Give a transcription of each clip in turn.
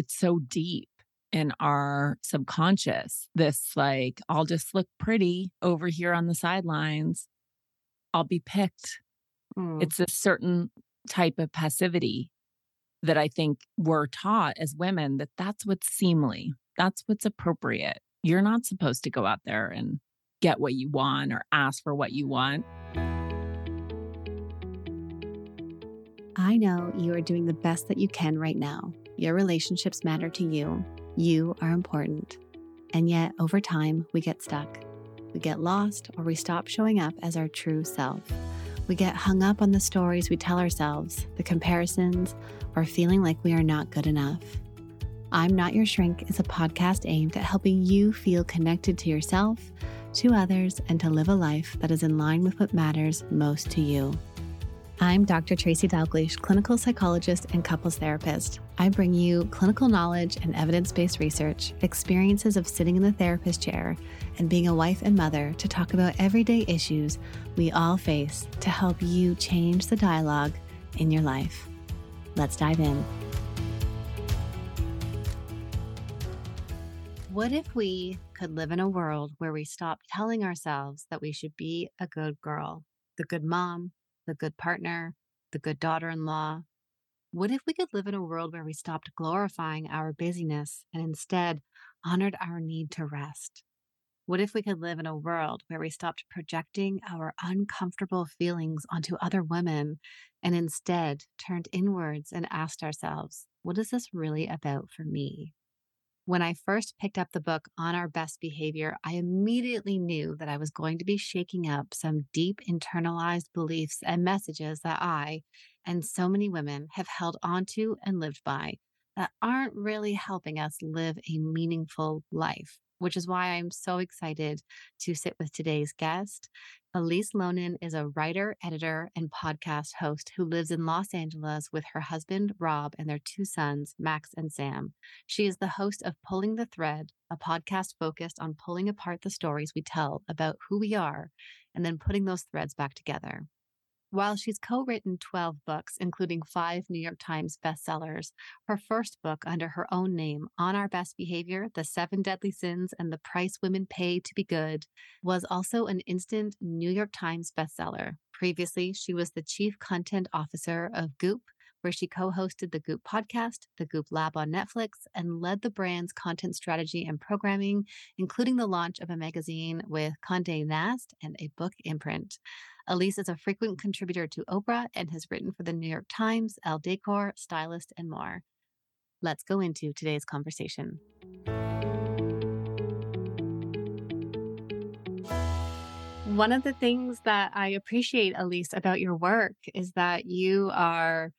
it's so deep in our subconscious. This, like, I'll just look pretty over here on the sidelines. I'll be picked. Mm. It's a certain type of passivity that I think we're taught as women that that's what's seemly, that's what's appropriate. You're not supposed to go out there and get what you want or ask for what you want. I know you are doing the best that you can right now. Your relationships matter to you. You are important. And yet, over time, we get stuck. We get lost or we stop showing up as our true self. We get hung up on the stories we tell ourselves, the comparisons, or feeling like we are not good enough. I'm Not Your Shrink is a podcast aimed at helping you feel connected to yourself, to others, and to live a life that is in line with what matters most to you. I'm Dr. Tracy Dalgleish, clinical psychologist and couples therapist. I bring you clinical knowledge and evidence based research, experiences of sitting in the therapist chair, and being a wife and mother to talk about everyday issues we all face to help you change the dialogue in your life. Let's dive in. What if we could live in a world where we stop telling ourselves that we should be a good girl, the good mom, the good partner, the good daughter in law? What if we could live in a world where we stopped glorifying our busyness and instead honored our need to rest? What if we could live in a world where we stopped projecting our uncomfortable feelings onto other women and instead turned inwards and asked ourselves, what is this really about for me? When I first picked up the book on our best behavior, I immediately knew that I was going to be shaking up some deep internalized beliefs and messages that I and so many women have held onto and lived by that aren't really helping us live a meaningful life which is why I'm so excited to sit with today's guest. Elise Loehnen is a writer, editor, and podcast host who lives in Los Angeles with her husband, Rob, and their two sons, Max and Sam. She is the host of Pulling the Thread, a podcast focused on pulling apart the stories we tell about who we are and then putting those threads back together. While she's co written 12 books, including five New York Times bestsellers, her first book under her own name, On Our Best Behavior The Seven Deadly Sins and the Price Women Pay to Be Good, was also an instant New York Times bestseller. Previously, she was the chief content officer of Goop, where she co hosted the Goop podcast, the Goop Lab on Netflix, and led the brand's content strategy and programming, including the launch of a magazine with Conde Nast and a book imprint. Elise is a frequent contributor to Oprah and has written for the New York Times, Elle Decor, Stylist, and more. Let's go into today's conversation. One of the things that I appreciate, Elise, about your work is that you are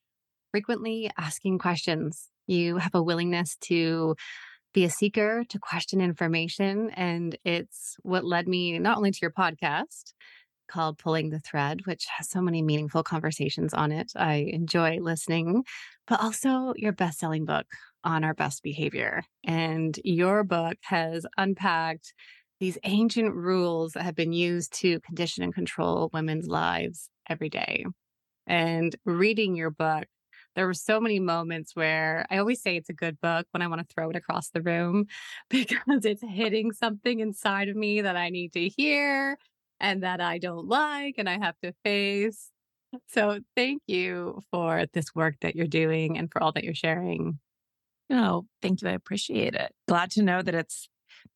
frequently asking questions. You have a willingness to be a seeker, to question information. And it's what led me not only to your podcast called Pulling the Thread, which has so many meaningful conversations on it. I enjoy listening, but also your best selling book on our best behavior. And your book has unpacked these ancient rules that have been used to condition and control women's lives every day. And reading your book there were so many moments where I always say it's a good book when I want to throw it across the room because it's hitting something inside of me that I need to hear and that I don't like and I have to face. So thank you for this work that you're doing and for all that you're sharing. You know, thank you. I appreciate it. Glad to know that it's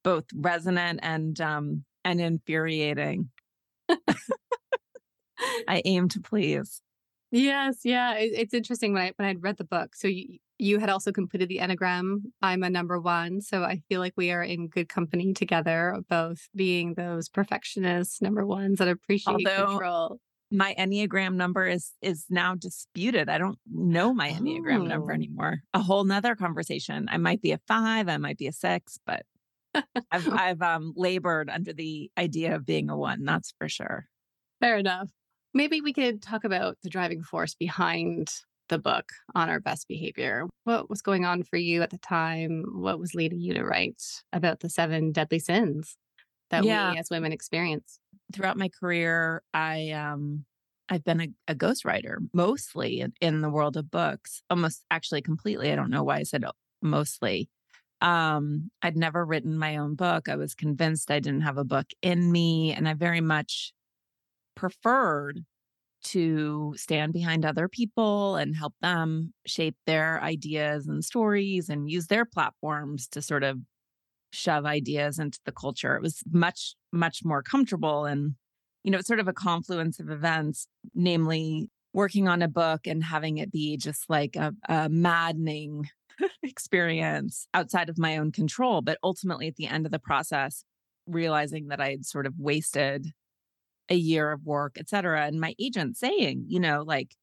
both resonant and um and infuriating. I aim to please. Yes, yeah, it, it's interesting when I when I'd read the book. So you you had also completed the enneagram. I'm a number one, so I feel like we are in good company together, both being those perfectionists, number ones that appreciate Although, control. My enneagram number is is now disputed. I don't know my enneagram oh. number anymore. A whole nother conversation. I might be a five. I might be a six, but I've I've um, labored under the idea of being a one. That's for sure. Fair enough. Maybe we could talk about the driving force behind the book on our best behavior. What was going on for you at the time? What was leading you to write about the seven deadly sins that yeah. we as women experience? Throughout my career, I um I've been a, a ghostwriter mostly in, in, the world of books, almost actually completely. I don't know why I said mostly. Um, I'd never written my own book. I was convinced I didn't have a book in me. And I very much preferred to stand behind other people and help them shape their ideas and stories and use their platforms to sort of shove ideas into the culture. It was much, much more comfortable. And, you know, it's sort of a confluence of events, namely working on a book and having it be just like a, a maddening experience outside of my own control. But ultimately, at the end of the process, realizing that I had sort of wasted a year of work, et cetera. And my agent saying, you know, like,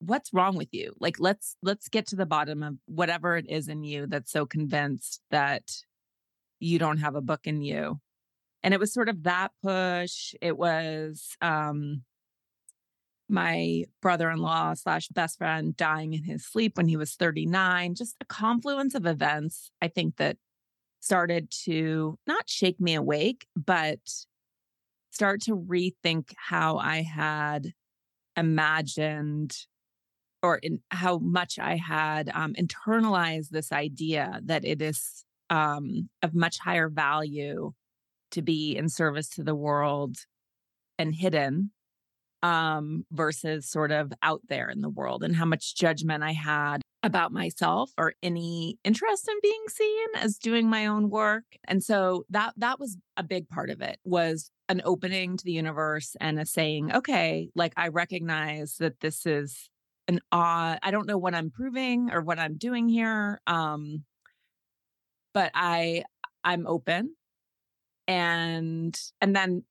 what's wrong with you? Like, let's let's get to the bottom of whatever it is in you that's so convinced that you don't have a book in you. And it was sort of that push. It was um my brother-in-law slash best friend dying in his sleep when he was 39 just a confluence of events i think that started to not shake me awake but start to rethink how i had imagined or in how much i had um, internalized this idea that it is um, of much higher value to be in service to the world and hidden um, versus sort of out there in the world and how much judgment I had about myself or any interest in being seen as doing my own work. And so that that was a big part of it was an opening to the universe and a saying, okay, like I recognize that this is an odd, I don't know what I'm proving or what I'm doing here. Um, but I I'm open and and then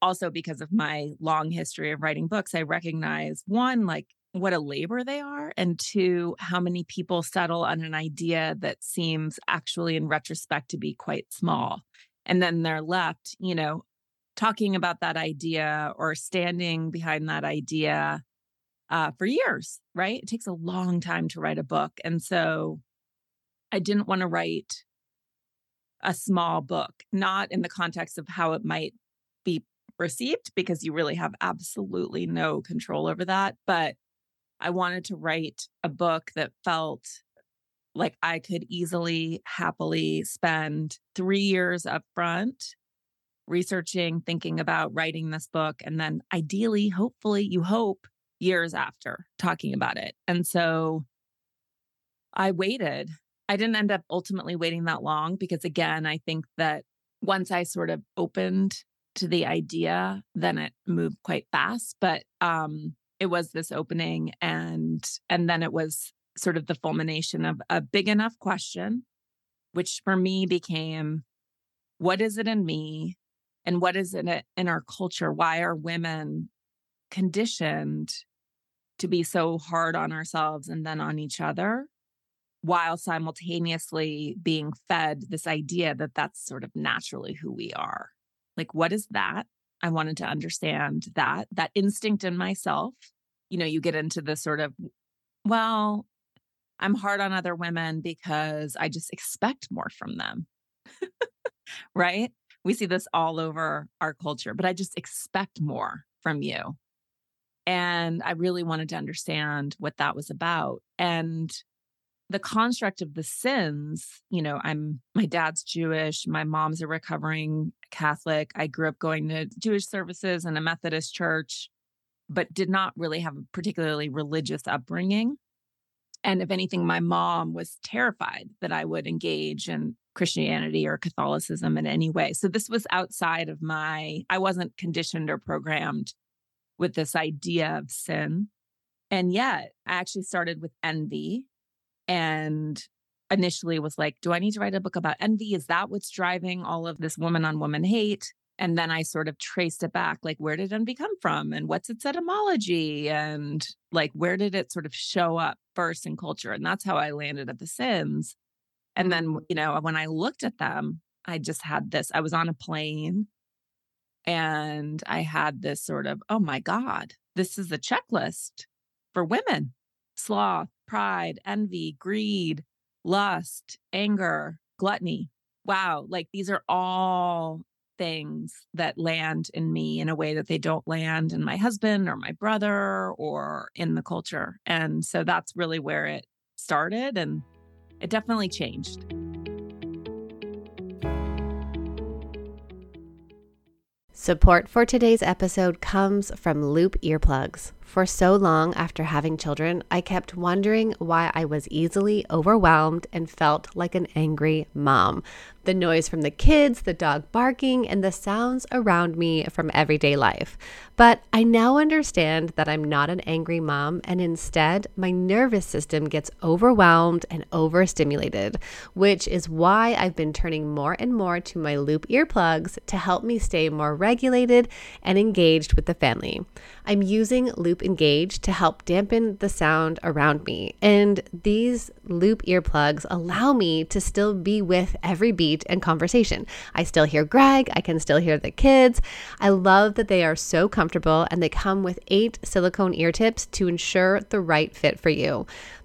also because of my long history of writing books, I recognize one, like what a labor they are, and two, how many people settle on an idea that seems actually in retrospect to be quite small. And then they're left, you know, talking about that idea or standing behind that idea uh, for years, right? It takes a long time to write a book. And so I didn't want to write a small book, not in the context of how it might be received because you really have absolutely no control over that. But I wanted to write a book that felt like I could easily, happily spend three years up front researching, thinking about writing this book, and then ideally, hopefully, you hope years after talking about it. And so I waited. I didn't end up ultimately waiting that long because, again, I think that once I sort of opened to the idea, then it moved quite fast. But um, it was this opening, and and then it was sort of the fulmination of a big enough question, which for me became, what is it in me, and what is it in our culture? Why are women conditioned to be so hard on ourselves and then on each other? while simultaneously being fed this idea that that's sort of naturally who we are. Like, what is that? I wanted to understand that, that instinct in myself. You know, you get into the sort of, well, I'm hard on other women because I just expect more from them. right? We see this all over our culture, but I just expect more from you. And I really wanted to understand what that was about. And the construct of the sins, you know, I'm my dad's Jewish, my mom's a recovering Catholic. I grew up going to Jewish services in a Methodist church, but did not really have a particularly religious upbringing. And if anything, my mom was terrified that I would engage in Christianity or Catholicism in any way. So this was outside of my, I wasn't conditioned or programmed with this idea of sin. And yet I actually started with envy and initially was like, do I need to write a book about envy? Is that what's driving all of this woman on woman hate? And then I sort of traced it back like, where did envy come from? And what's its etymology? And like, where did it sort of show up first in culture? And that's how I landed at the sins. And then, you know, when I looked at them, I just had this I was on a plane and I had this sort of, oh my God, this is a checklist for women sloth, pride, envy, greed, lust, anger, gluttony. Wow, like these are all things that land in me in a way that they don't land in my husband or my brother or in the culture. And so that's really where it started. And it definitely changed. Support for today's episode comes from Loop Earplugs. For so long after having children, I kept wondering why I was easily overwhelmed and felt like an angry mom. The noise from the kids, the dog barking, and the sounds around me from everyday life. But I now understand that I'm not an angry mom, and instead, my nervous system gets overwhelmed and overstimulated, which is why I've been turning more and more to my loop earplugs to help me stay more regulated and engaged with the family. I'm using Loop Engage to help dampen the sound around me. And these loop earplugs allow me to still be with every beat and conversation. I still hear Greg, I can still hear the kids. I love that they are so comfortable and they come with eight silicone ear tips to ensure the right fit for you.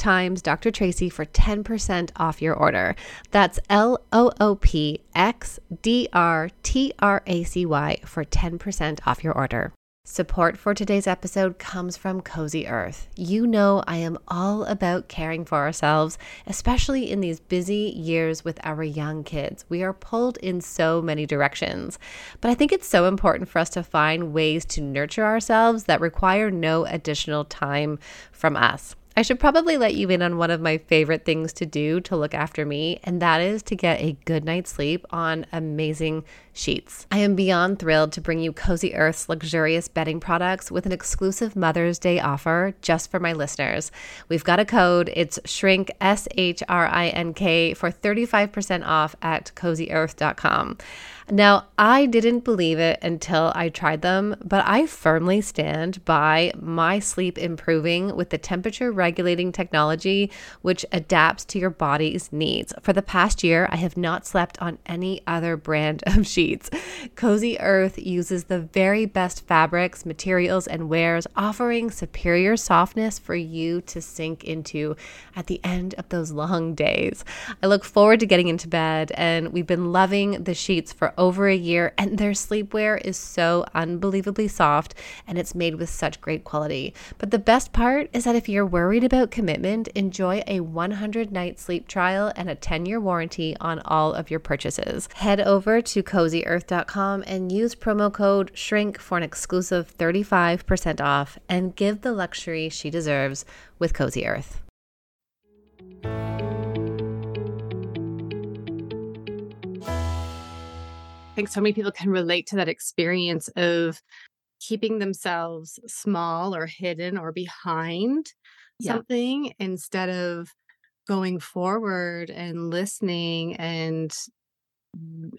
times Dr. Tracy for 10% off your order. That's L O O P X D R T R A C Y for 10% off your order. Support for today's episode comes from Cozy Earth. You know, I am all about caring for ourselves, especially in these busy years with our young kids. We are pulled in so many directions. But I think it's so important for us to find ways to nurture ourselves that require no additional time from us. I should probably let you in on one of my favorite things to do to look after me, and that is to get a good night's sleep on amazing sheets. I am beyond thrilled to bring you Cozy Earth's luxurious bedding products with an exclusive Mother's Day offer just for my listeners. We've got a code, it's shrink S H R I N K for 35% off at cozyearth.com. Now, I didn't believe it until I tried them, but I firmly stand by my sleep improving with the temperature regulating technology, which adapts to your body's needs. For the past year, I have not slept on any other brand of sheets. Cozy Earth uses the very best fabrics, materials, and wares, offering superior softness for you to sink into at the end of those long days. I look forward to getting into bed, and we've been loving the sheets for over a year, and their sleepwear is so unbelievably soft and it's made with such great quality. But the best part is that if you're worried about commitment, enjoy a 100 night sleep trial and a 10 year warranty on all of your purchases. Head over to cozyearth.com and use promo code SHRINK for an exclusive 35% off and give the luxury she deserves with Cozy Earth. I think so many people can relate to that experience of keeping themselves small or hidden or behind yeah. something instead of going forward and listening and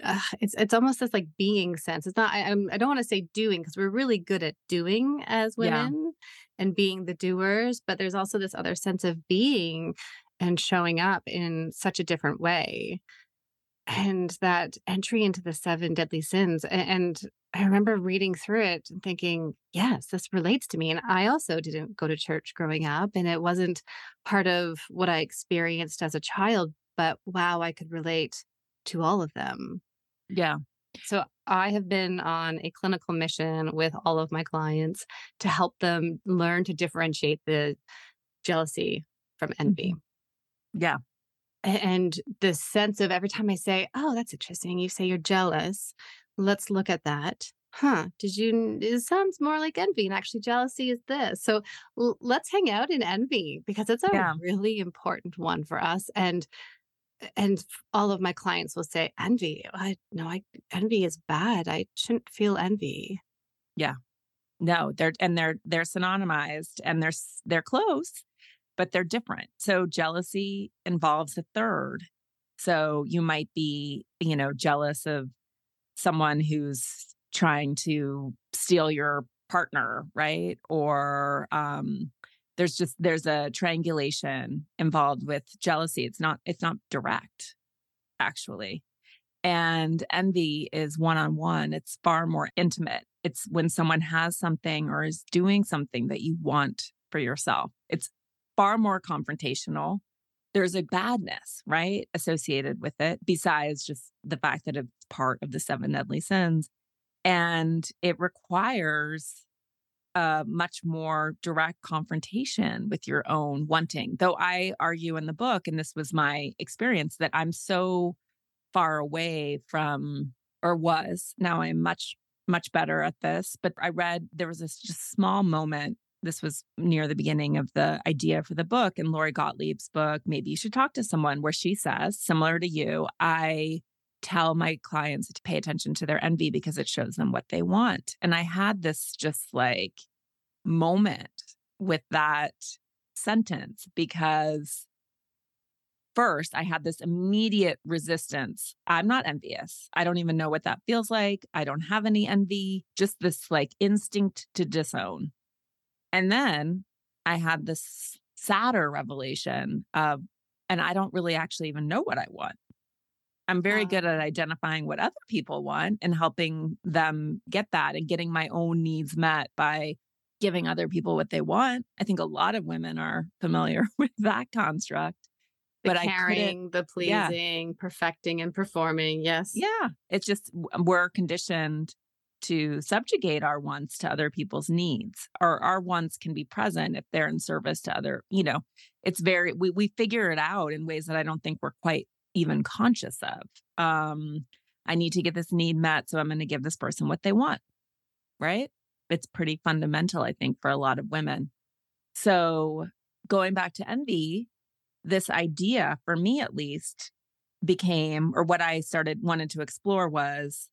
uh, it's it's almost this like being sense. It's not. I, I'm, I don't want to say doing because we're really good at doing as women yeah. and being the doers, but there's also this other sense of being and showing up in such a different way and that entry into the seven deadly sins. And I remember reading through it and thinking, yes, this relates to me. And I also didn't go to church growing up, and it wasn't part of what I experienced as a child. But wow, I could relate to all of them. Yeah. So I have been on a clinical mission with all of my clients to help them learn to differentiate the jealousy from envy. Mm-hmm. Yeah and the sense of every time I say, "Oh, that's interesting," you say you're jealous. Let's look at that. Huh? Did you? It sounds more like envy, and actually, jealousy is this. So l- let's hang out in envy because it's a yeah. really important one for us. And and all of my clients will say, "Envy? I no, I envy is bad. I shouldn't feel envy." Yeah, no, they're and they're they're synonymized and they're they're close but they're different. So jealousy involves a third. So you might be, you know, jealous of someone who's trying to steal your partner, right? Or um there's just there's a triangulation involved with jealousy. It's not it's not direct actually. And envy is one on one, it's far more intimate. It's when someone has something or is doing something that you want for yourself. It's far more confrontational. There's a badness, right, associated with it, besides just the fact that it's part of the seven deadly sins. And it requires a much more direct confrontation with your own wanting. Though I argue in the book, and this was my experience, that I'm so far away from, or was, now I'm much, much better at this. But I read there was this just small moment. This was near the beginning of the idea for the book in Lori Gottlieb's book, Maybe You Should Talk to Someone, where she says, similar to you, I tell my clients to pay attention to their envy because it shows them what they want. And I had this just like moment with that sentence because first I had this immediate resistance. I'm not envious. I don't even know what that feels like. I don't have any envy, just this like instinct to disown. And then I had this sadder revelation of, and I don't really actually even know what I want. I'm very uh-huh. good at identifying what other people want and helping them get that and getting my own needs met by giving other people what they want. I think a lot of women are familiar with that construct. The but caring, the pleasing, yeah. perfecting, and performing. Yes. Yeah. It's just um, we're conditioned to subjugate our wants to other people's needs or our wants can be present if they're in service to other you know it's very we, we figure it out in ways that i don't think we're quite even conscious of. Um, I need to get this need met. So I'm going to give this person what they want. Right. It's pretty fundamental, I think, for a lot of women. So going back to envy, this idea, for me at least, became, or what I started wanted to explore was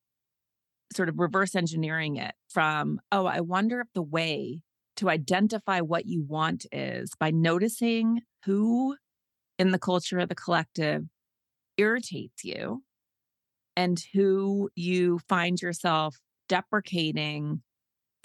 sort of reverse engineering it from, oh, I wonder if the way to identify what you want is by noticing who in the culture of the collective irritates you and who you find yourself deprecating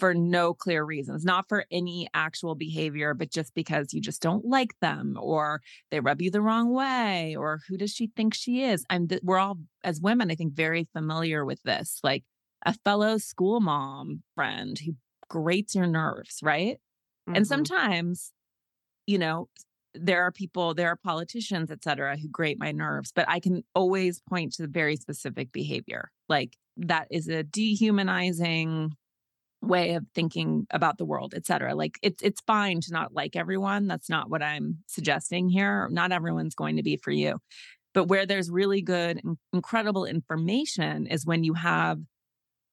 for no clear reasons, not for any actual behavior, but just because you just don't like them or they rub you the wrong way or who does she think she is? I'm th- we're all as women, I think, very familiar with this, like a fellow school mom friend who grates your nerves, right? Mm-hmm. And sometimes, you know, there are people, there are politicians, et cetera, who grate my nerves, but I can always point to very specific behavior. Like that is a dehumanizing way of thinking about the world, et cetera. Like it's it's fine to not like everyone. That's not what I'm suggesting here. Not everyone's going to be for you. But where there's really good, incredible information is when you have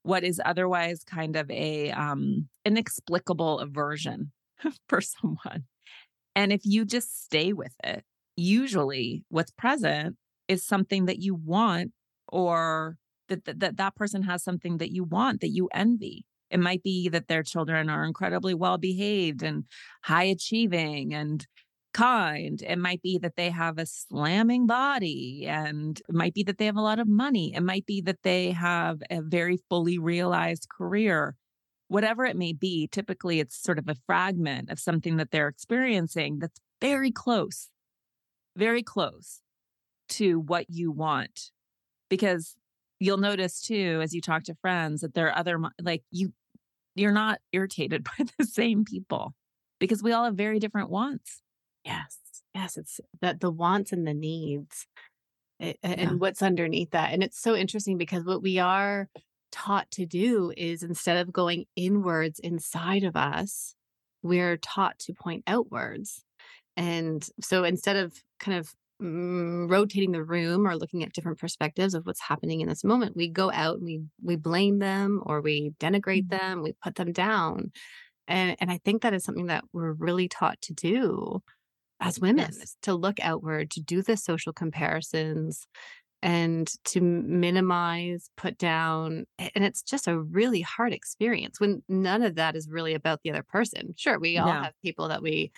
what is otherwise kind of a um, inexplicable aversion for someone and if you just stay with it, usually what's present is something that you want or that, that that, that person has something that you want that you envy. It might be that their children are incredibly well behaved and high achieving and kind. It might be that they have a slamming body and it might be that they have a lot of money. It might be that they have a very fully realized career whatever it may be, typically it's sort of a fragment of something that they're experiencing that's very close, very close to what you want. Because you'll notice too, as you talk to friends, that there are other, like you, you're not irritated by the same people because we all have very different wants. Yes. Yes. It's that the wants and the needs it, eh, and what's underneath that. And it's so interesting because what we are taught to do is instead of going inwards inside of us, we're taught to point outwards. And so instead of kind of mm, rotating the room or looking at different perspectives of what's happening in this moment, we go out and we we blame them or we denigrate mm-hmm. them, we put them down. And and I think that is something that we're really taught to do as women yes. to look outward, to do the social comparisons, and to minimize, put down. And it's just a really hard experience when none of that is really about the other person. Sure, we all no. have people that we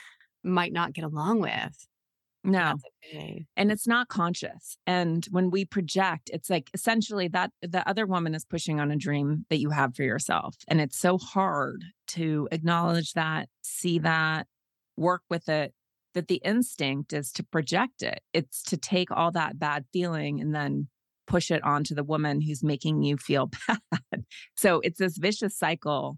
might not get along with. No. Okay. And it's not conscious. And when we project, it's like essentially that the other woman is pushing on a dream that you have for yourself. And it's so hard to acknowledge that, see that, work with it that the instinct is to project it. It's to take all that bad feeling and then push it onto the woman who's making you feel bad. so it's this vicious cycle.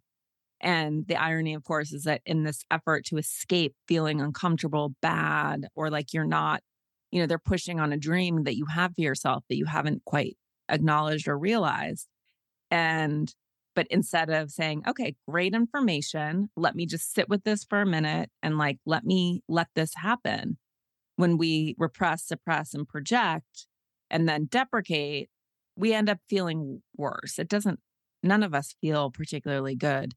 And the irony, of course, is that in this effort to escape feeling uncomfortable, bad, or like you're not, you know, they're pushing on a dream that you have for yourself that you haven't quite acknowledged or realized. And, but instead of saying, okay, great information, let me just sit with this for a minute and like, let me let this happen. When we repress, suppress, and project, and then deprecate, we end up feeling worse. It doesn't, none of us feel particularly good.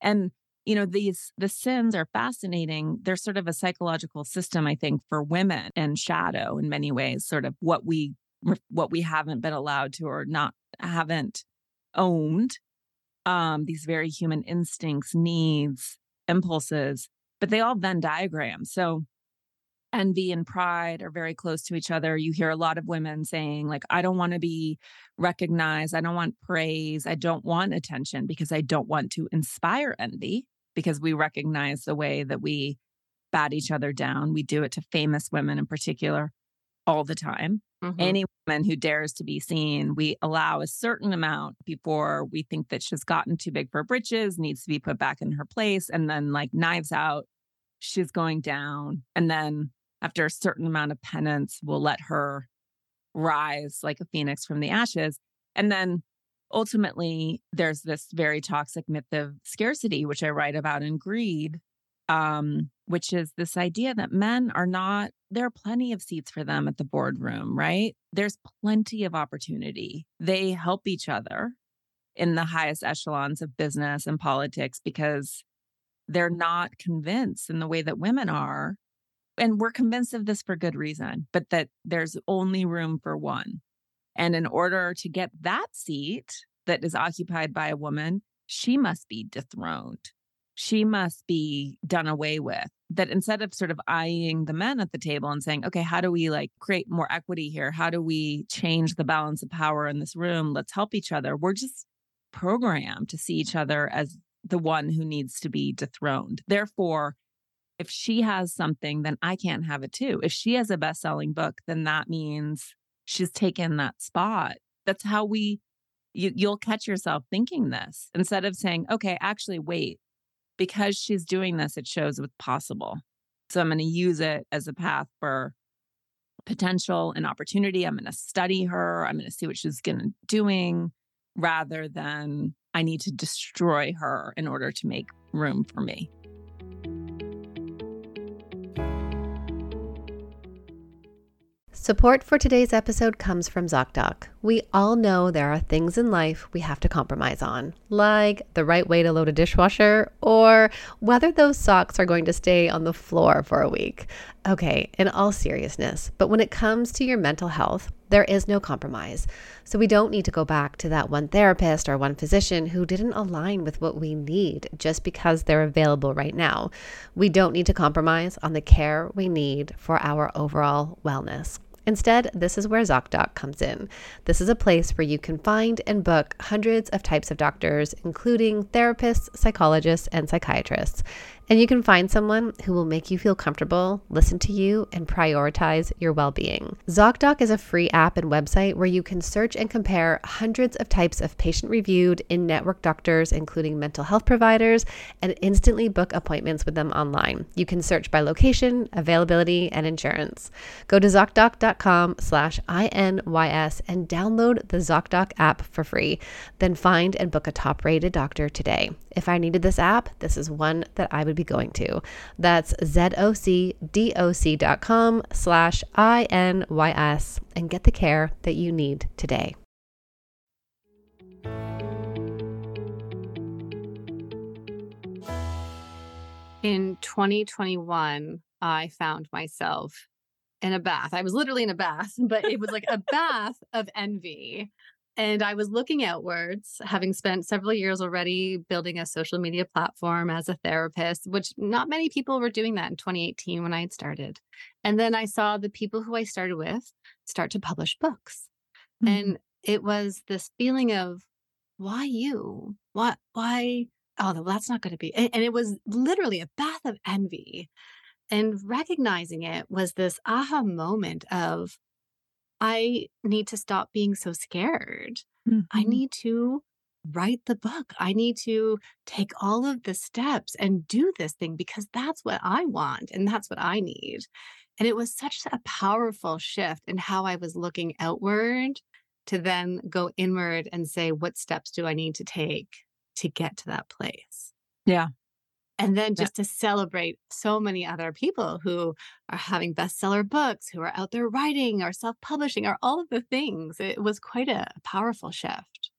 And, you know, these, the sins are fascinating. They're sort of a psychological system, I think, for women and shadow in many ways, sort of what we, what we haven't been allowed to or not, haven't owned. Um, these very human instincts, needs, impulses, but they all Venn diagram. So envy and pride are very close to each other. You hear a lot of women saying, like, I don't want to be recognized. I don't want praise. I don't want attention because I don't want to inspire envy because we recognize the way that we bat each other down. We do it to famous women in particular all the time. Mm-hmm. Any woman who dares to be seen, we allow a certain amount before we think that she's gotten too big for britches, needs to be put back in her place. And then, like, knives out, she's going down. And then after a certain amount of penance, we'll let her rise like a phoenix from the ashes. And then ultimately, there's this very toxic myth of scarcity, which I write about in Greed, um, which is this idea that men are not, there are plenty of seats for them at the boardroom, right? There's plenty of opportunity. They help each other in the highest echelons of business and politics because they're not convinced in the way that women are and we're convinced of this for good reason, but that there's only room for one. And in order to get that seat that is occupied by a woman, she must be dethroned. She must be done away with. That instead of sort of eyeing the men at the table and saying, okay, how do we like create more equity here? How do we change the balance of power in this room? Let's help each other. We're just programmed to see each other as the one who needs to be dethroned. Therefore, if she has something, then I can't have it too. If she has a best selling book, then that means she's taken that spot. That's how we, you, you'll catch yourself thinking this instead of saying, okay, actually, wait, because she's doing this, it shows what's possible. So I'm going to use it as a path for potential and opportunity. I'm going to study her. I'm going to see what she's going to doing rather than I need to destroy her in order to make room for me. Support for today's episode comes from ZocDoc. We all know there are things in life we have to compromise on, like the right way to load a dishwasher or whether those socks are going to stay on the floor for a week. Okay, in all seriousness, but when it comes to your mental health, there is no compromise. So we don't need to go back to that one therapist or one physician who didn't align with what we need just because they're available right now. We don't need to compromise on the care we need for our overall wellness. Instead, this is where ZocDoc comes in. This is a place where you can find and book hundreds of types of doctors, including therapists, psychologists, and psychiatrists. And you can find someone who will make you feel comfortable, listen to you, and prioritize your well being. ZocDoc is a free app and website where you can search and compare hundreds of types of patient reviewed in network doctors, including mental health providers, and instantly book appointments with them online. You can search by location, availability, and insurance. Go to ZocDoc.com slash INYS and download the ZocDoc app for free. Then find and book a top rated doctor today. If I needed this app, this is one that I would be going to. That's zocdoc.com slash INYS and get the care that you need today. In 2021, I found myself in a bath. I was literally in a bath, but it was like a bath of envy and I was looking outwards, having spent several years already building a social media platform as a therapist, which not many people were doing that in 2018 when I had started. And then I saw the people who I started with start to publish books. Mm-hmm. And it was this feeling of, why you? What, why? Oh, that's not going to be. And it was literally a bath of envy. And recognizing it was this aha moment of, I need to stop being so scared. Mm-hmm. I need to write the book. I need to take all of the steps and do this thing because that's what I want and that's what I need. And it was such a powerful shift in how I was looking outward to then go inward and say, what steps do I need to take to get to that place? Yeah. And then just yeah. to celebrate so many other people who are having bestseller books, who are out there writing or self publishing or all of the things. It was quite a powerful shift.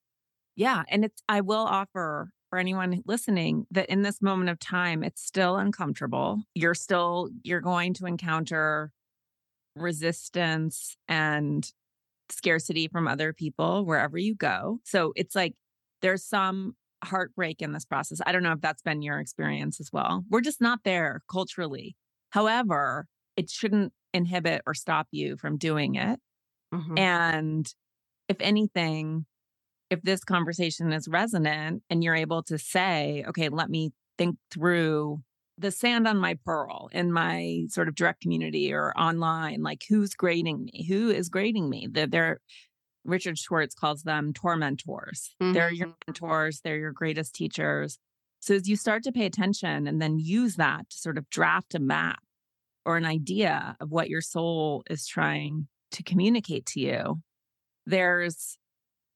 Yeah. And it's, I will offer for anyone listening that in this moment of time, it's still uncomfortable. You're still, you're going to encounter resistance and scarcity from other people wherever you go. So it's like there's some heartbreak in this process. I don't know if that's been your experience as well. We're just not there culturally. However, it shouldn't inhibit or stop you from doing it. Mm-hmm. And if anything, if this conversation is resonant and you're able to say, okay, let me think through the sand on my pearl in my sort of direct community or online, like who's grading me? Who is grading me? They're, they're Richard Schwartz calls them tormentors. Mm-hmm. They're your mm-hmm. mentors, they're your greatest teachers. So as you start to pay attention and then use that to sort of draft a map or an idea of what your soul is trying to communicate to you, there's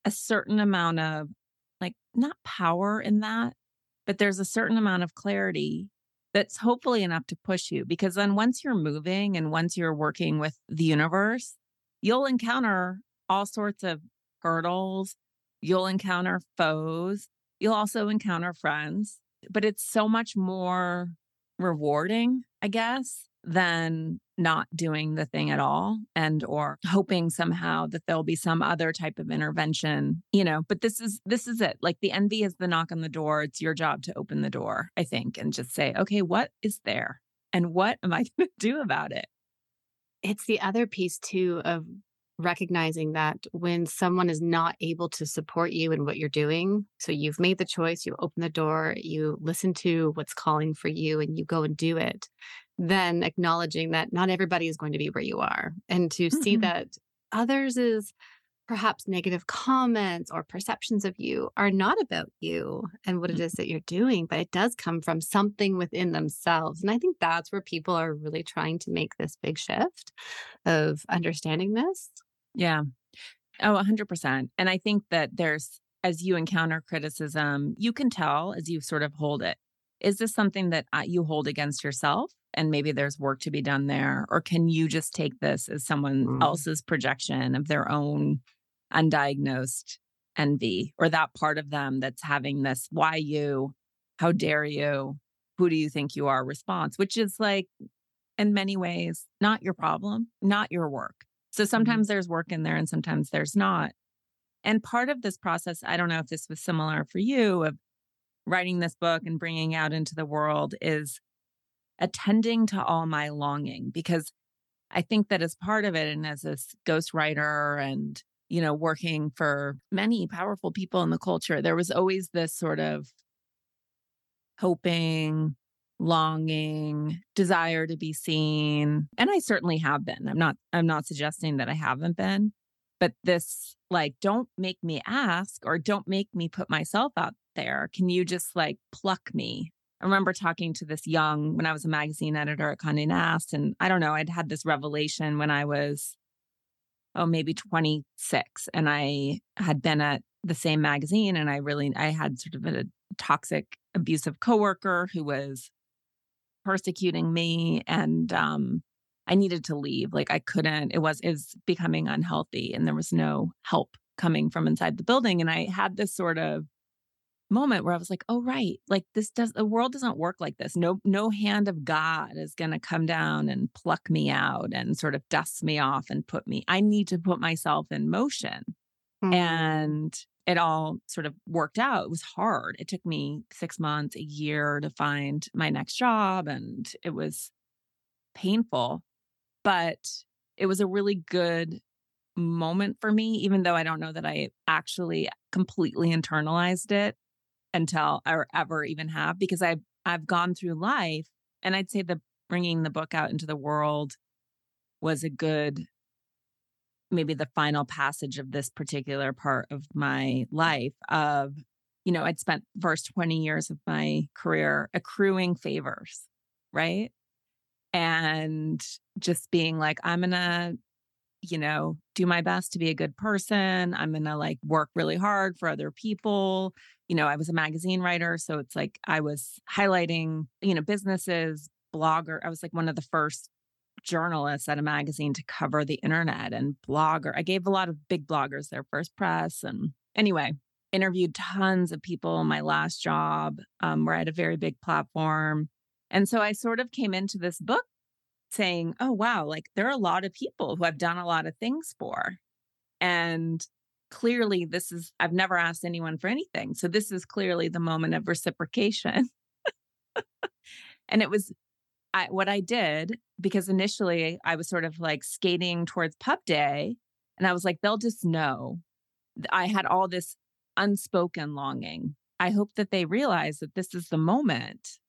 a certain amount of like not power in that, but there's a certain amount of clarity that's hopefully enough to push you because then once you're moving and once you're working with the universe, you'll encounter all sorts of hurdles. You'll encounter foes. You'll also encounter friends, but it's so much more rewarding, I guess, than not doing the thing at all and or hoping somehow that there'll be some other type of intervention you know but this is this is it like the envy is the knock on the door it's your job to open the door i think and just say okay what is there and what am i going to do about it it's the other piece too of recognizing that when someone is not able to support you in what you're doing, so you've made the choice, you open the door, you listen to what's calling for you, and you go and do it, then acknowledging that not everybody is going to be where you are and to mm-hmm. see that others is perhaps negative comments or perceptions of you are not about you and what it mm-hmm. that you're doing, but it does come from something within themselves. And I think that's where people are really trying to make this big shift of understanding this. Yeah. Oh, 100%. And I think that there's, as you encounter criticism, you can tell as you sort of hold it. Is this something that uh, you hold against yourself? And maybe there's work to be done there. Or can you just take this as someone mm. else's projection of their own undiagnosed envy or that part of them that's having this, why you? How dare you? Who do you think you are response, which is like, in many ways, not your problem, not your work. So mm-hmm. sometimes there's work in there and sometimes there's not. And part of this process, I don't know if this was similar for you of writing this book and bringing out into the world is attending to all my longing because I think that as part of it and as a ghostwriter and you know working for many powerful people in the culture there was always this sort of hoping longing, desire to be seen. And I certainly have been. I'm not I'm not suggesting that I haven't been, but this like don't make me ask or don't make me put myself out there. Can you just like pluck me? I remember talking to this young when I was a magazine editor at Condé Nast and I don't know, I'd had this revelation when I was oh maybe 26 and I had been at the same magazine and I really I had sort of a toxic abusive coworker who was persecuting me and um I needed to leave. Like I couldn't, it was is becoming unhealthy and there was no help coming from inside the building. And I had this sort of moment where I was like, oh right, like this does the world doesn't work like this. No, no hand of God is gonna come down and pluck me out and sort of dust me off and put me. I need to put myself in motion. Mm-hmm. And it all sort of worked out. It was hard. It took me six months, a year to find my next job, and it was painful, but it was a really good moment for me, even though I don't know that I actually completely internalized it until or ever even have, because I've I've gone through life, and I'd say the bringing the book out into the world was a good maybe the final passage of this particular part of my life of you know i'd spent first 20 years of my career accruing favors right? And just being like i'm gonna you know do my best to be a good person. I'm gonna like work really hard for other people. You know i was a magazine writer so it's like i was highlighting you know businesses blogger i was like one of the first journalists at a magazine to cover the internet and blogger. I gave a lot of big bloggers their first press. And anyway, interviewed tons of people in my last job um, where I had a very big platform. And so I sort of came into this book saying, oh, wow, like there are a lot of people who I've done a lot of things for. And clearly, this is, I've never asked anyone for anything. So this is clearly the moment of reciprocation. and it was I, what I did, because initially I was sort of like skating towards pub day, and I was like, they'll just know. I had all this unspoken longing. I hope that they realize that this is the moment,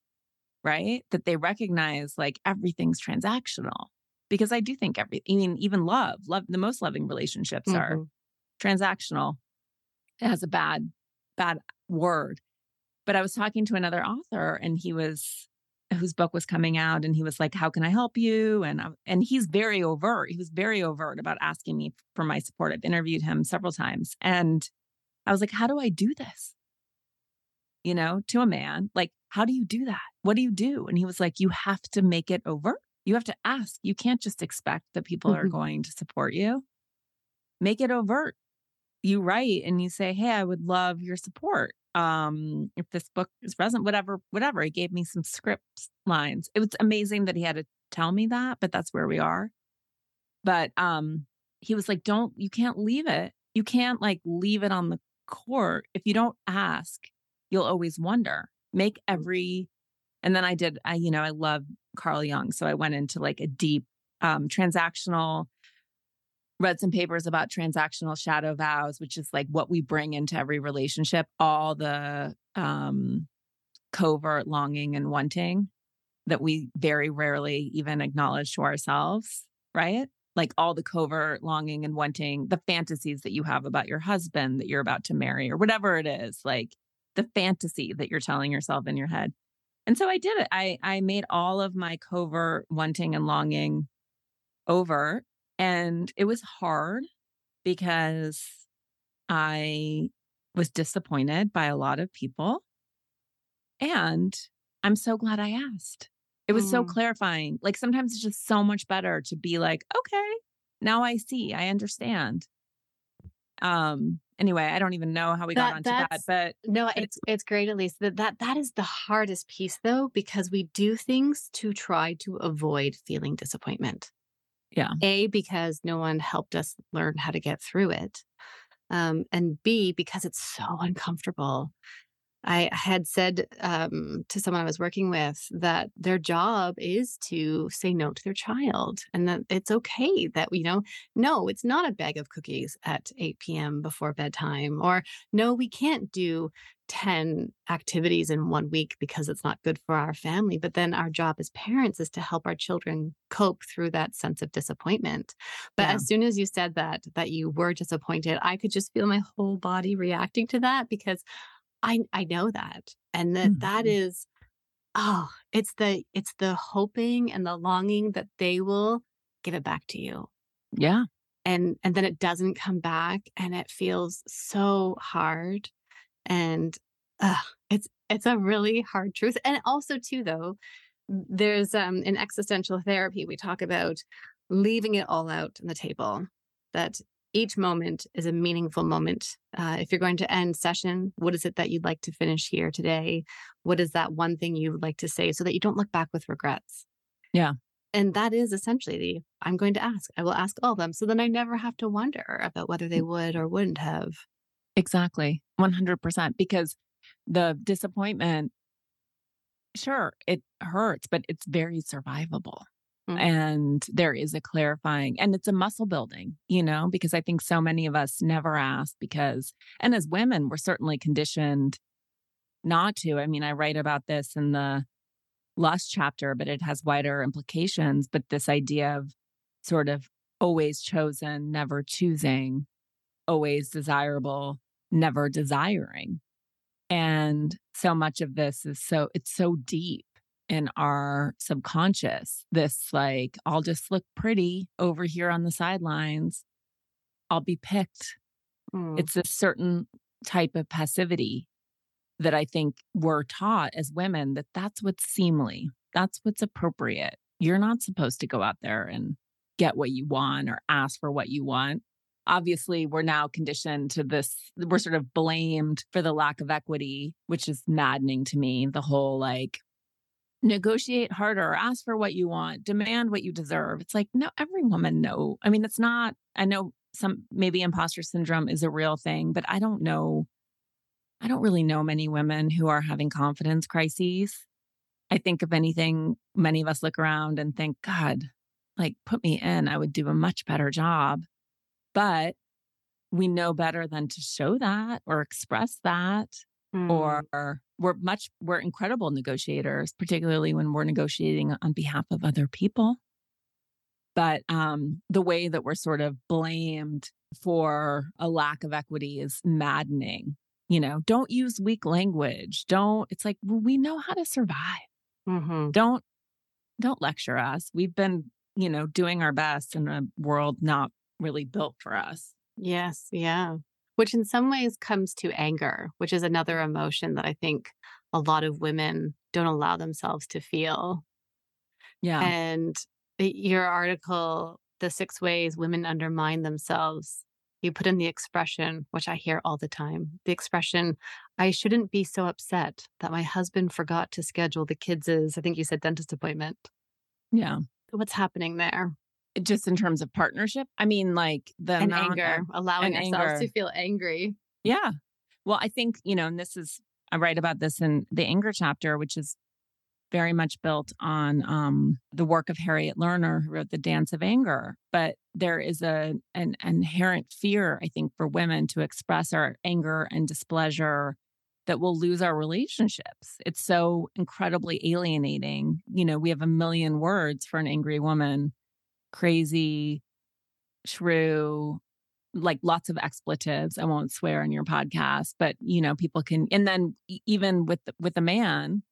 right? That they recognize like everything's transactional. Because I do think every, I mean, even love, love, the most loving relationships mm-hmm. are transactional. It has a bad, bad word. But I was talking to another author and he was whose book was coming out and he was like how can i help you? And and he's very overt. He was very overt about asking me for my support. I've interviewed him several times and i was like how do i do this? You know to a man like how do you do that? What do you do? And he was like you have to make it overt. You have to ask. You can't just expect that people mm-hmm. are going to support you. Make it overt you write and you say hey i would love your support um if this book is present whatever whatever. He gave me some script lines. It was amazing that he had to tell me that but that's where we are. But um he was like don't you can't leave it. You can't like leave it on the court. If you don't ask you'll always wonder. Make every and then i did i you know i love carl jung so i went into like a deep um transactional read some papers about transactional shadow vows, which is like what we bring into every relationship, all the um, covert longing and wanting that we very rarely even acknowledge to ourselves, right? Like all the covert longing and wanting, the fantasies that you have about your husband that you're about to marry or whatever it is, like the fantasy that you're telling yourself in your head. And so I did it. I I made all of my covert wanting and longing over and it was hard because I was disappointed by a lot of people. And I'm so glad I asked. It was mm. so clarifying. Like sometimes it's just so much better to be like, okay, now I see, I understand. Um, anyway, I don't even know how we that, got onto that, but no, it's it's great, Elise. That that that is the hardest piece though, because we do things to try to avoid feeling disappointment. Yeah. A, because no one helped us learn how to get through it. Um, and B, because it's so uncomfortable. I had said um, to someone I was working with that their job is to say no to their child and that it's okay that, you know, no, it's not a bag of cookies at 8 p.m. before bedtime, or no, we can't do 10 activities in one week because it's not good for our family. But then our job as parents is to help our children cope through that sense of disappointment. But yeah. as soon as you said that, that you were disappointed, I could just feel my whole body reacting to that because I I know that. And that, mm-hmm. that is oh, it's the it's the hoping and the longing that they will give it back to you. Yeah. And and then it doesn't come back and it feels so hard and uh, it's it's a really hard truth. And also too though, there's um in existential therapy we talk about leaving it all out on the table that each moment is a meaningful moment. Uh, if you're going to end session, what is it that you'd like to finish here today? What is that one thing you would like to say so that you don't look back with regrets? Yeah. And that is essentially the I'm going to ask. I will ask all of them. So then I never have to wonder about whether they mm. would or wouldn't have. Exactly. 100%. Because the disappointment, sure, it hurts, but it's very survivable. Mm-hmm. And there is a clarifying and it's a muscle building, you know, because I think so many of us never ask because, and as women, we're certainly conditioned not to. I mean, I write about this in the lust chapter, but it has wider implications. But this idea of sort of always chosen, never choosing, always desirable, never desiring. And so much of this is so, it's so deep in our subconscious. This, like, I'll just look pretty over here on the sidelines. I'll be picked. Mm. It's a certain type of passivity that I think we're taught as women that that's what's seemly, that's what's appropriate. You're not supposed to go out there and get what you want or ask for what you want. Obviously, we're now conditioned to this, we're sort of blamed for the lack of equity, which is maddening to me. The whole like, negotiate harder, ask for what you want, demand what you deserve. It's like, no, every woman know. I mean, it's not, I know some maybe imposter syndrome is a real thing, but I don't know. I don't really know many women who are having confidence crises. I think if anything, many of us look around and think, God, like put me in, I would do a much better job. But we know better than to show that or express that. Mm. Or we're much, we're incredible negotiators, particularly when we're negotiating on behalf of other people but um, the way that we're sort of blamed for a lack of equity is maddening. You know, don't use weak language. Don't. It's like well, we know how to survive. Mm-hmm. Don't don't lecture us. We've been, you know, doing our best in a world not really built for us. Yes, yeah. Which in some ways comes to anger, which is another emotion that I think a lot of women don't allow themselves to feel. Yeah. And your article, The Six Ways Women Undermine Themselves, you put in the expression, which I hear all the time the expression, I shouldn't be so upset that my husband forgot to schedule the kids' I think you said dentist appointment. Yeah. What's happening there? Just in terms of partnership? I mean, like the and anger, of, allowing and ourselves anger. to feel angry. Yeah. Well, I think, you know, and this is, I write about this in the anger chapter, which is very much built on um, the work of Harriet Lerner, who wrote The Dance of Anger. But there is a an inherent fear, I think, for women to express our anger and displeasure that we'll lose our relationships. It's so incredibly alienating. You know, we have a million words for an angry woman crazy, shrew, like lots of expletives. I won't swear on your podcast, but you know, people can and then even with with a man,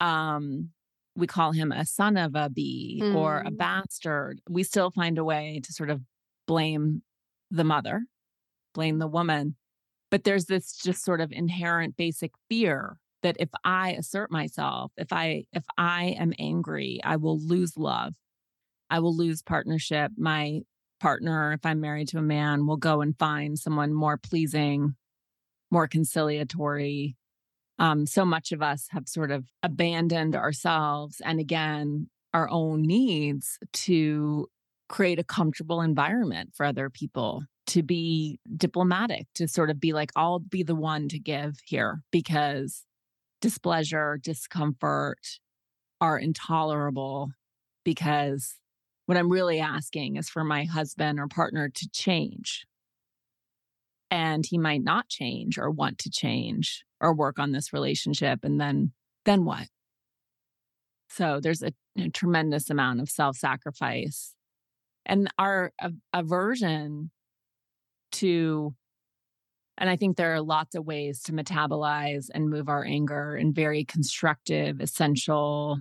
um, we call him a son of a bee mm. or a mm. bastard, we still find a way to sort of blame the mother, blame the woman. But there's this just sort of inherent basic fear that if I assert myself, if I if I am angry, I will lose love. I will lose partnership. My partner, if I'm married to a man, will go and find someone more pleasing, more conciliatory, um, so much of us have sort of abandoned ourselves and again our own needs to create a comfortable environment for other people to be diplomatic to sort of be like i'll be the one to give here because displeasure discomfort are intolerable because what i'm really asking is for my husband or partner to change. And he might not change or want to change or work on this relationship and then then what? So there's a, a tremendous amount of self-sacrifice. And our aversion to and i think there are lots of ways to metabolize and move our anger in very constructive essential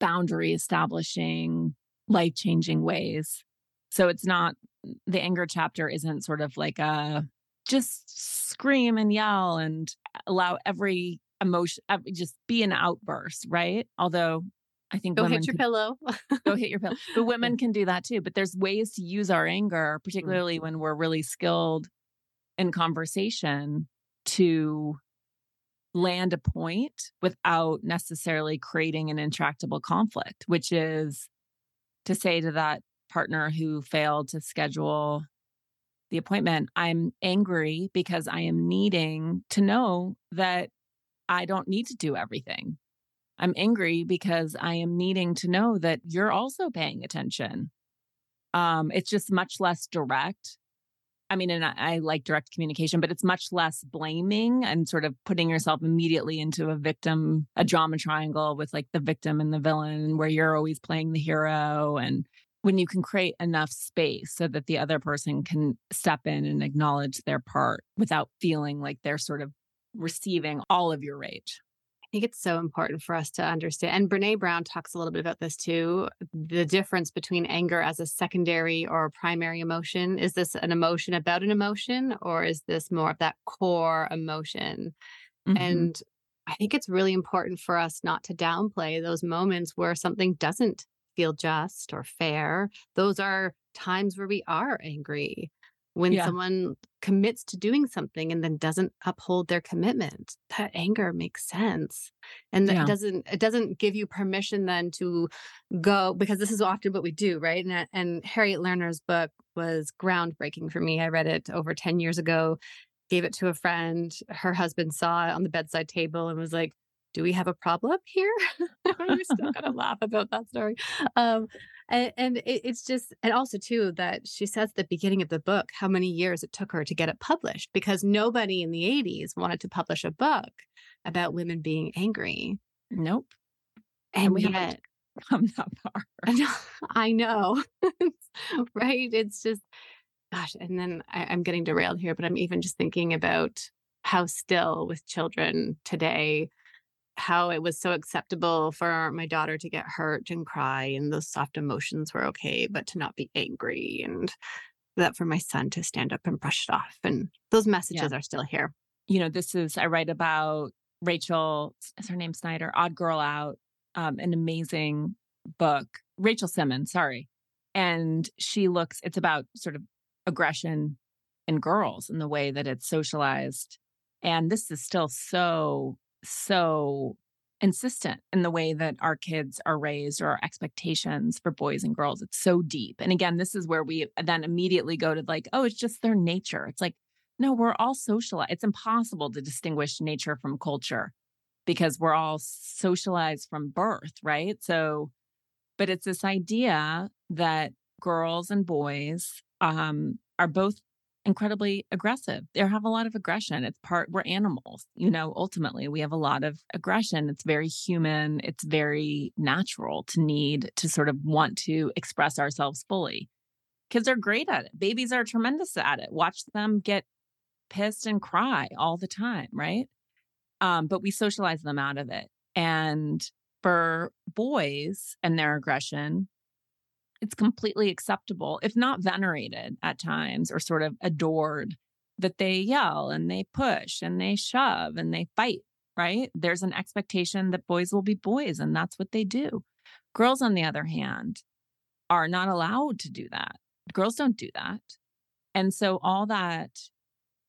boundary establishing life changing ways so it's not the anger chapter isn't sort of like a just scream and yell and allow every emotion just be an outburst, right? Although I think go hit your can, pillow. go hit your pillow. But women can do that too. But there's ways to use our anger, particularly mm-hmm. when we're really skilled in conversation, to land a point without necessarily creating an intractable conflict, which is to say to that partner who failed to schedule the appointment, I'm angry because I am needing to know that I don't need to do everything. I'm angry because I am needing to know that you're also paying attention. Um, it's just much less direct. I mean, and I, I, like direct communication, but it's much less blaming and sort of putting yourself immediately into a victim, a drama triangle with like the victim and the villain, where you're always playing the hero and when you can create enough space so that the other person can step in and acknowledge their part without feeling like they're sort of receiving all of your rage. I think it's so important for us to understand. And Brene Brown talks a little bit about this too the difference between anger as a secondary or primary emotion. Is this an emotion about an emotion, or is this more of that core emotion? Mm-hmm. And I think it's really important for us not to downplay those moments where something doesn't feel just or fair. Those are times where we are angry. When yeah. someone commits to doing something and then doesn't uphold their commitment, that anger makes sense. And that yeah. doesn't it doesn't give you permission then to go because this is often what we do, right? And and Harriet Lerner's book was groundbreaking for me. I read it over 10 years ago, gave it to a friend. Her husband saw it on the bedside table and was like, do we have a problem here? We're still gonna laugh about that story. Um, and, and it, it's just, and also too that she says at the beginning of the book how many years it took her to get it published because nobody in the '80s wanted to publish a book about women being angry. Nope. And, and we yet, haven't come that far. I know, right? It's just, gosh. And then I, I'm getting derailed here, but I'm even just thinking about how still with children today how it was so acceptable for my daughter to get hurt and cry and those soft emotions were okay but to not be angry and that for my son to stand up and brush it off and those messages yeah. are still here you know this is i write about rachel is her name snyder odd girl out um, an amazing book rachel simmons sorry and she looks it's about sort of aggression in girls and the way that it's socialized and this is still so so insistent in the way that our kids are raised or our expectations for boys and girls. It's so deep. And again, this is where we then immediately go to like, oh, it's just their nature. It's like, no, we're all socialized. It's impossible to distinguish nature from culture because we're all socialized from birth, right? So, but it's this idea that girls and boys um, are both incredibly aggressive. They have a lot of aggression. It's part, we're animals, you know, ultimately, we have a lot of aggression. It's very human. It's very natural to need to sort of want to express ourselves fully. Kids are great at it. Babies are tremendous at it. Watch them get pissed and cry all the time, right? Um, but we socialize them out of it. And for boys and their aggression, it's completely acceptable, if not venerated at times or sort of adored, that they yell and they push and they shove and they fight, right? There's an expectation that boys will be boys and that's what they do. Girls, on the other hand, are not allowed to do that. Girls don't do that. And so all that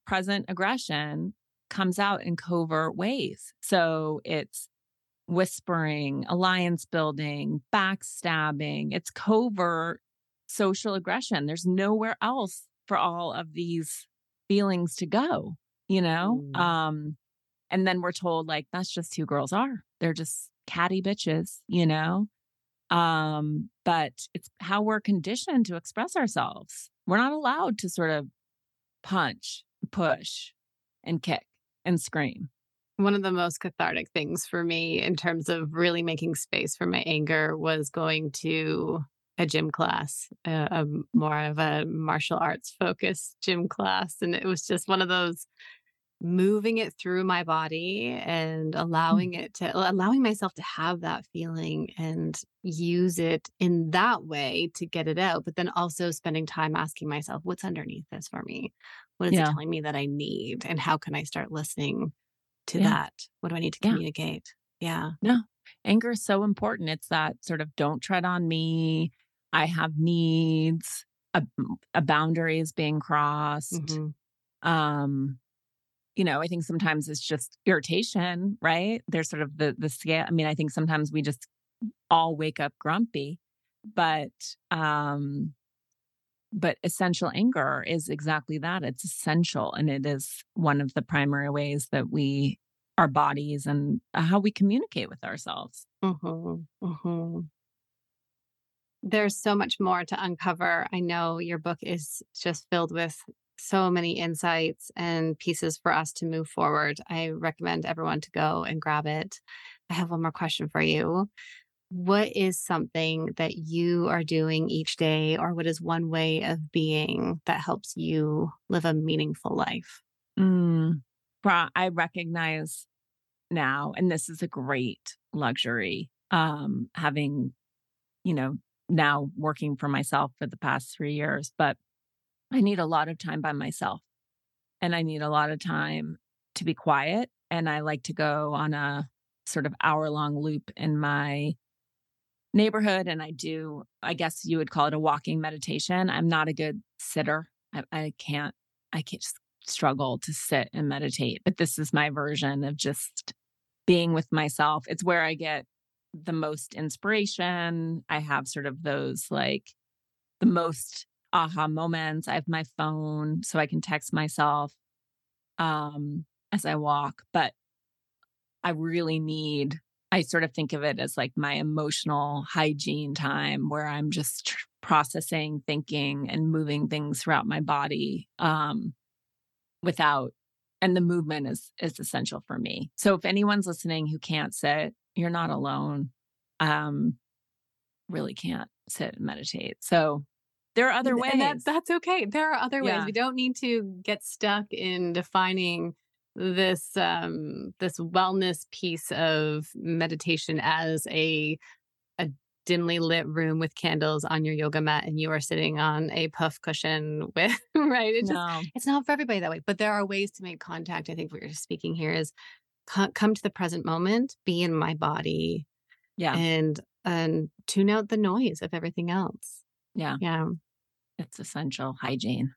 present aggression comes out in covert ways. So it's whispering, alliance building, backstabbing. It's covert social aggression. There's nowhere else for all of these feelings to go, you know? Mm. Um, and then we're told like that's just who girls are. They're just catty bitches, you know? Um, but it's how we're conditioned to express ourselves. We're not allowed to sort of punch, push, and kick and scream one of the most cathartic things for me in terms of really making space for my anger was going to a gym class, a, a more of a martial arts focused gym class. And it was just one of those moving it through my body and mm. allowing it to allowing myself to have that feeling and use it in that way to get it out but then also spending time asking myself what's underneath this for me what is yeah. it telling me that i need and how can i start listening to yeah. that? What do I need to communicate? Yeah. No, anger is so important. It's that sort of don't tread on me. I have needs. A, a boundary is being crossed. Mm-hmm. Um, you know, I think sometimes it's just irritation, right? There's sort of the the scale. I mean, I think sometimes we just all wake up grumpy, but um but essential anger is exactly that it's essential and it is one of the primary ways that we our bodies and how we communicate with ourselves. Mm-hmm, mm-hmm. there's so much more to uncover. I know your book is just filled with so many insights and pieces for us to move forward. I recommend everyone to go and grab it. I have one more question for you what is something that you are doing each day, or what is one way of being that helps you live a meaningful life? Mm, I recognize now, and this is a great luxury, um, having, you know, now working for myself for the past three years, but I need a lot of time by myself and I need a lot of time to be quiet. And I like to go on a sort of hour long loop in my neighborhood. And I do, I guess you would call it a walking meditation. I'm not a good sitter. I, I can't, I can't just struggle to sit and meditate, but this is my version of just being with myself. It's where I get the most inspiration. I have sort of those like the most aha moments. I have my phone so I can text myself um as I walk, but I really need I sort of think of it as like my emotional hygiene time where I'm just tr- processing, thinking and moving things throughout my body um without and the movement is is essential for me. So if anyone's listening who can't sit, you're not alone. Um really can't sit and meditate. So there are other ways. And that, that's okay. There are other yeah. ways. We don't need to get stuck in defining this um this wellness piece of meditation as a a dimly lit room with candles on your yoga mat and you are sitting on a puff cushion with right? It just no. it's not for everybody that way but there are ways to make contact. I think what you're speaking here is come to the present moment be in my body yeah. and and tune out the noise of everything else. Yeah. Yeah. It's essential hygiene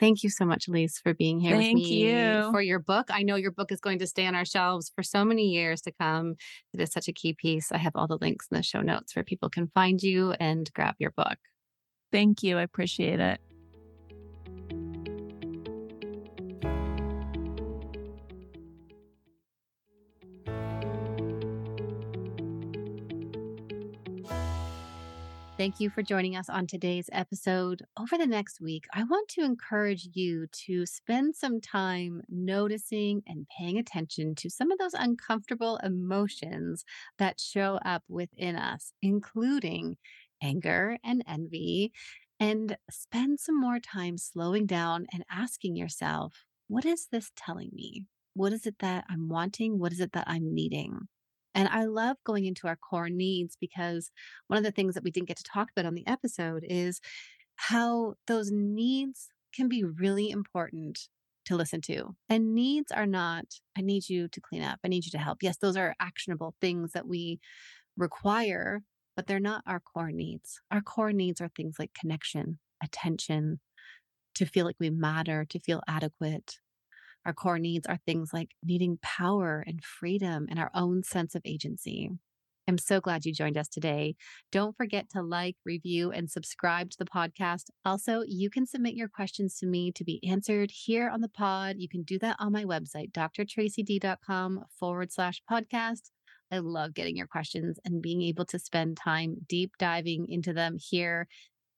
Thank you so much, Elise, for being here Thank with me you. for your book. I know your book is going to stay on our shelves for so many years to come. It is such a key piece. I have all the links in the show notes where people can find you and grab your book. Thank you. I appreciate it. Thank you for joining us on today's episode. Over the next week, I want to encourage you to spend some time noticing and paying attention to some of those uncomfortable emotions that show up within us, including anger and envy, and spend some more time slowing down and asking yourself, what is this telling me? What is it that I'm wanting? What is it that I'm needing? And I love going into our core needs because one of the things that we didn't get to talk about on the episode is how those needs can be really important to listen to. And needs are not, I need you to clean up, I need you to help. Yes, those are actionable things that we require, but they're not our core needs. Our core needs are things like connection, attention, to feel like we matter, to feel adequate, our core needs are things like needing power and freedom and our own sense of agency. I'm so glad you joined us today. Don't forget to like, review, and subscribe to the podcast. Also, you can submit your questions to me to be answered here on the pod. You can do that on my website, drtracyd.com forward slash podcast. I love getting your questions and being able to spend time deep diving into them here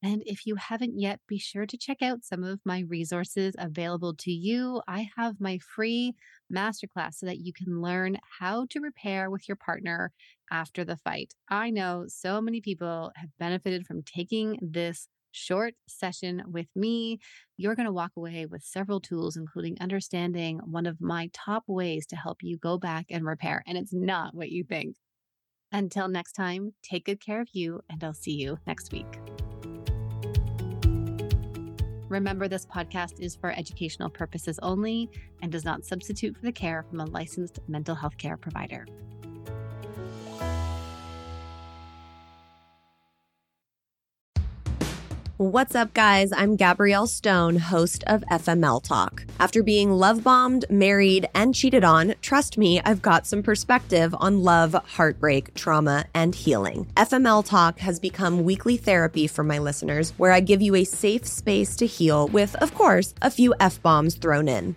and if you haven't yet, be sure to check out some of my resources available to you. I have my free masterclass so that you can learn how to repair with your partner after the fight. I know so many people have benefited from taking this short session with me. You're going to walk away with several tools, including understanding one of my top ways to help you go back and repair. And it's not what you think. Until next time, take good care of you, and I'll see you next week. Remember, this podcast is for educational purposes only and does not substitute for the care from a licensed mental health care provider. What's up, guys? I'm Gabrielle Stone, host of FML Talk. After being love bombed, married, and cheated on, trust me, I've got some perspective on love, heartbreak, trauma, and healing. FML Talk has become weekly therapy for my listeners, where I give you a safe space to heal with, of course, a few F bombs thrown in